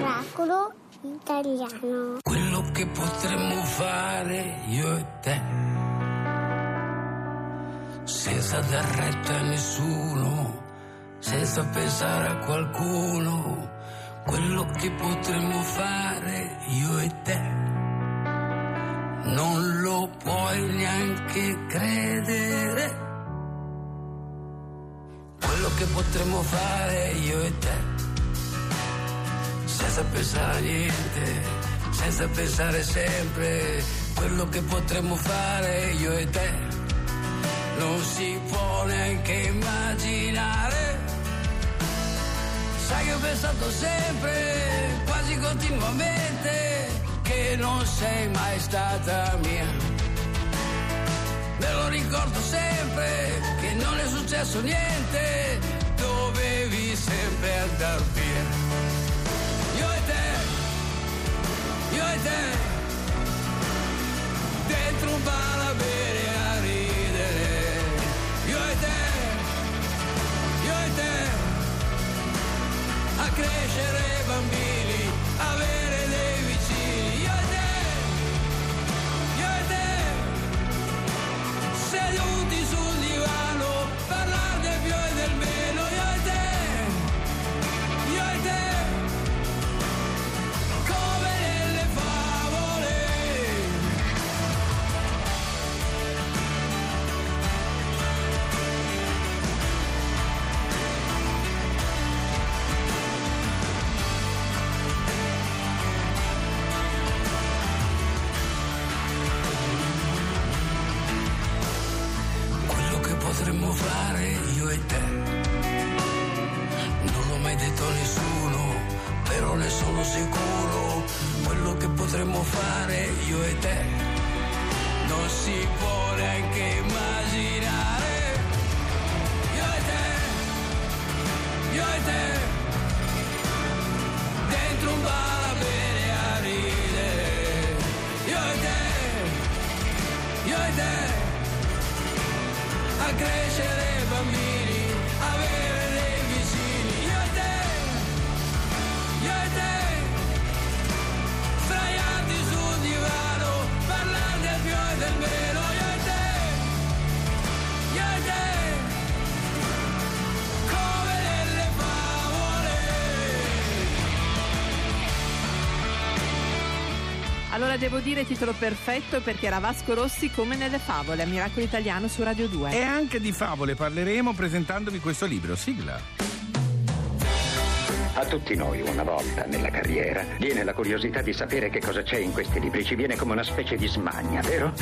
Oracolo italiano. Quello che potremmo fare io e te. Senza dar retta a nessuno, senza pensare a qualcuno. Quello che potremmo fare io e te. Non lo puoi neanche credere. Che potremmo fare io e te senza pensare a niente, senza pensare sempre quello che potremmo fare io e te. Non si può neanche immaginare. Sai che ho pensato sempre, quasi continuamente, che non sei mai stata mia. Me lo ricordo sempre non è successo niente, dovevi sempre andar via. Io e te, io e te, dentro un bar a bere a ridere. Io e te, io e te, a crescere ne sono sicuro. Quello che potremmo fare io e te Non si può neanche immaginare. Io e te Io e te Dentro un bar a bere a ridere. Io e te Io e te a crescere bambini, Allora devo dire titolo perfetto perché era Vasco Rossi come nelle favole a Miracolo Italiano su Radio 2. E anche di favole parleremo presentandovi questo libro. Sigla. A tutti noi una volta nella carriera viene la curiosità di sapere che cosa c'è in questi libri, ci viene come una specie di smania, vero?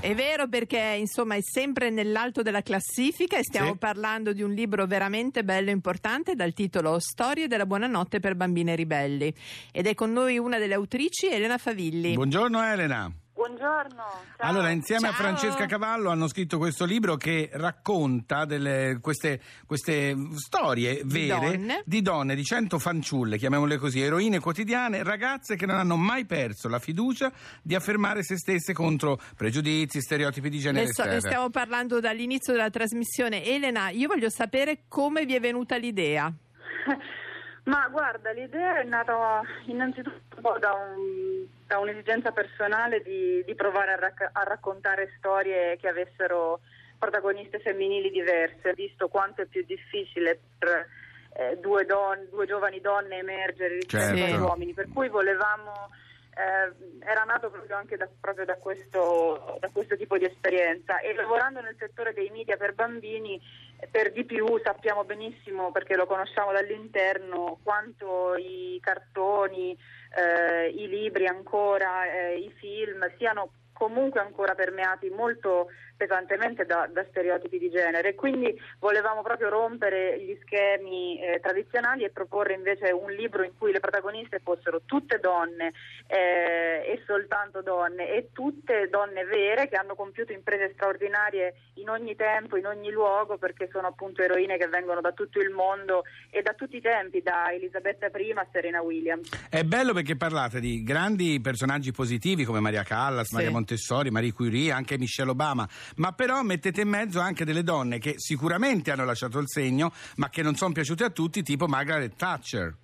È vero perché insomma è sempre nell'alto della classifica e stiamo Sì. parlando di un libro veramente bello e importante dal titolo Storie della buonanotte per bambine ribelli ed è con noi una delle autrici Elena Favilli. Buongiorno Elena. Buongiorno. ciao. Allora, insieme a Ciao. Francesca Cavallo hanno scritto questo libro che racconta delle, queste, queste storie Di vere donne. di donne, di cento fanciulle, chiamiamole così, eroine quotidiane, ragazze che non hanno mai perso la fiducia di affermare se stesse contro pregiudizi, stereotipi di genere, Ne, so- ne stiamo parlando dall'inizio della trasmissione. Elena, io voglio sapere come vi è venuta l'idea. Ma guarda, l'idea è nata innanzitutto un po' da, un- da un'esigenza personale di, di provare a, racc- a raccontare storie che avessero protagoniste femminili diverse, visto quanto è più difficile per eh, due, don- due giovani donne emergere rispetto Certo. agli uomini. Per cui volevamo, eh, era nato proprio anche da, proprio da questo, da questo tipo di esperienza. E lavorando nel settore dei media per bambini per di più sappiamo benissimo perché lo conosciamo dall'interno quanto i cartoni, eh, i libri ancora, eh, i film siano comunque ancora permeati molto pesantemente da, da stereotipi di genere quindi volevamo proprio rompere gli schemi eh, tradizionali e proporre invece un libro in cui le protagoniste fossero tutte donne eh, e soltanto donne e tutte donne vere che hanno compiuto imprese straordinarie in ogni tempo, in ogni luogo perché sono appunto eroine che vengono da tutto il mondo e da tutti i tempi, da Elisabetta I a Serena Williams. È bello perché parlate di grandi personaggi positivi come Maria Callas, Sì. Maria Montessori, Marie Curie, anche Michelle Obama, ma però mettete in mezzo anche delle donne che sicuramente hanno lasciato il segno, ma che non sono piaciute a tutti, tipo Margaret Thatcher.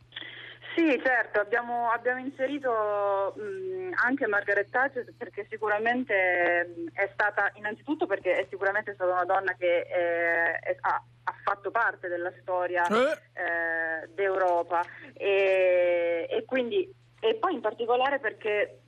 Sì, certo, abbiamo, abbiamo inserito mh, anche Margaret Thatcher perché sicuramente mh, è stata, innanzitutto perché è sicuramente stata una donna che eh, è- ha, ha fatto parte della storia Eh. eh, d'Europa e, e quindi e poi in particolare perché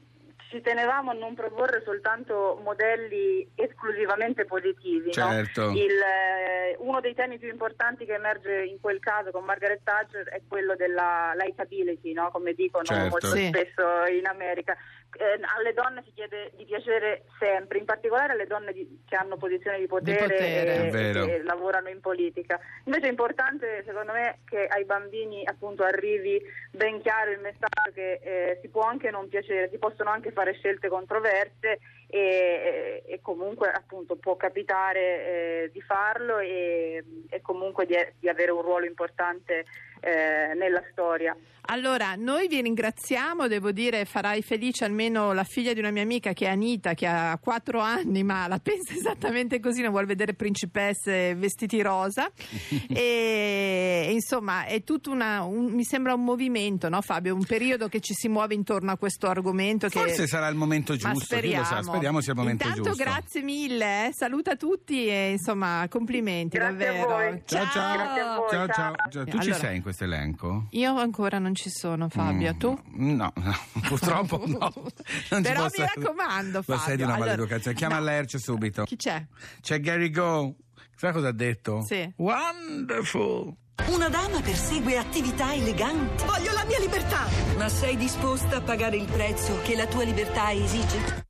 ci tenevamo a non proporre soltanto modelli esclusivamente positivi. no? Certo. Il, eh, uno dei temi più importanti che emerge in quel caso con Margaret Thatcher è quello della likability, no? come dicono Certo. molto Sì. spesso in America. Eh, alle donne si chiede di piacere sempre, in particolare alle donne di- che hanno posizioni di potere, potere. e, È vero. e che lavorano in politica. Invece è importante, secondo me, che ai bambini appunto arrivi ben chiaro il messaggio che eh, si può anche non piacere, si possono anche fare scelte controverse e, e comunque appunto può capitare eh, di farlo e, e comunque di, di avere un ruolo importante eh, nella storia. Allora, noi vi ringraziamo, devo dire, farai felice almeno la figlia di una mia amica che è Anita, che ha quattro anni, ma la pensa esattamente così, non vuole vedere principesse vestiti rosa. e, insomma, è tutto una, un- mi sembra un movimento, no Fabio? Un periodo che ci si muove intorno a questo argomento. Che... Forse sarà il momento Ma giusto, chi lo sa, speriamo sia il momento Intanto giusto. grazie mille, eh. saluta tutti e insomma complimenti Grazie a davvero. voi. Ciao ciao. Grazie a voi, ciao, ciao. ciao. Ciao. Tu ci Allora- sei in questo elenco? Io ancora non ci sono Fabio, Mm, tu? No, no, purtroppo no. Però mi essere. raccomando, Lo sei di una Fabio. Allora- maleducazione. Chiama No. l'Erce subito. Chi c'è? C'è Gary Go. Sai cosa ha detto? Sì. Wonderful. Una dama persegue attività eleganti. Voglio la mia libertà! Ma sei disposta a pagare il prezzo che la tua libertà esige?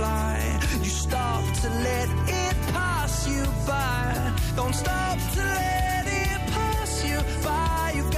Fly, you stop to let it pass you by. Don't stop to let it pass you by. You've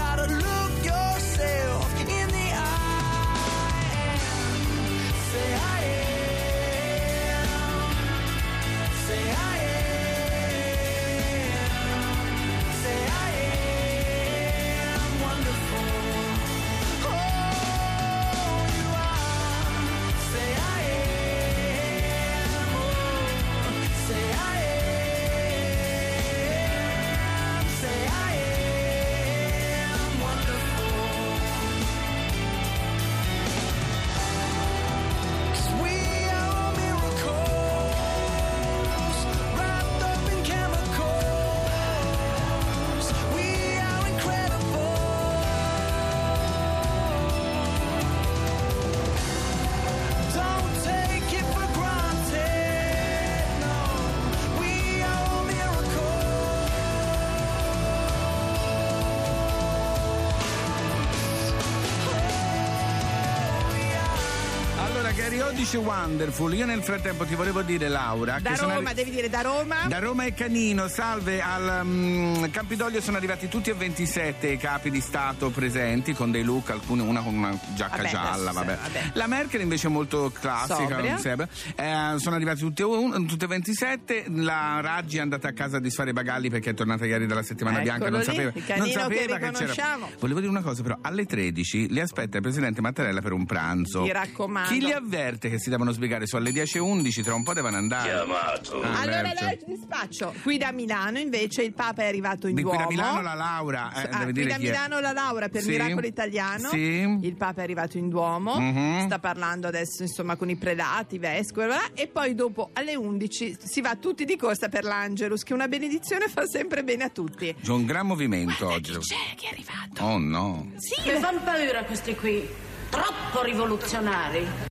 Dice Wonderful. Io nel frattempo ti volevo dire, Laura. Da che Roma, arri- devi dire da Roma. Da Roma e Canino, salve, al mm, Campidoglio sono arrivati tutti e 27 i capi di Stato presenti con dei look, alcuni, una con una giacca Vabbè, gialla, vabbè. vabbè. La Merkel invece è molto classica. Eh, sono arrivati tutti, un- tutte e 27, la Raggi è andata a casa a disfare i bagagli perché è tornata ieri dalla settimana Eccolo bianca, non lì, sapeva, non sapeva che c'era. riconosciamo. Volevo dire una cosa però, alle 13 li aspetta il Presidente Mattarella per un pranzo. Mi raccomando. Chi li avverte che si devono sbrigare su alle 10.11, tra un po' devono andare. Chiamato. Ah, Allora, ti dispaccio. Qui da Milano invece il Papa è arrivato in Di qui Duomo. da Milano la Laura, eh, Ah, deve qui dire da chi è. Milano la Laura per Sì. Miracolo Italiano. Sì. Il Papa è arrivato in Duomo. Mhm. Sta parlando adesso insomma con i prelati, i vescovi bla bla, e poi dopo alle 11 si va tutti di corsa per l'Angelus che una benedizione fa sempre bene a tutti. C'è un gran movimento oggi. C'è chi è arrivato? Oh no. Sì, Mi fanno paura questi qui, troppo rivoluzionari.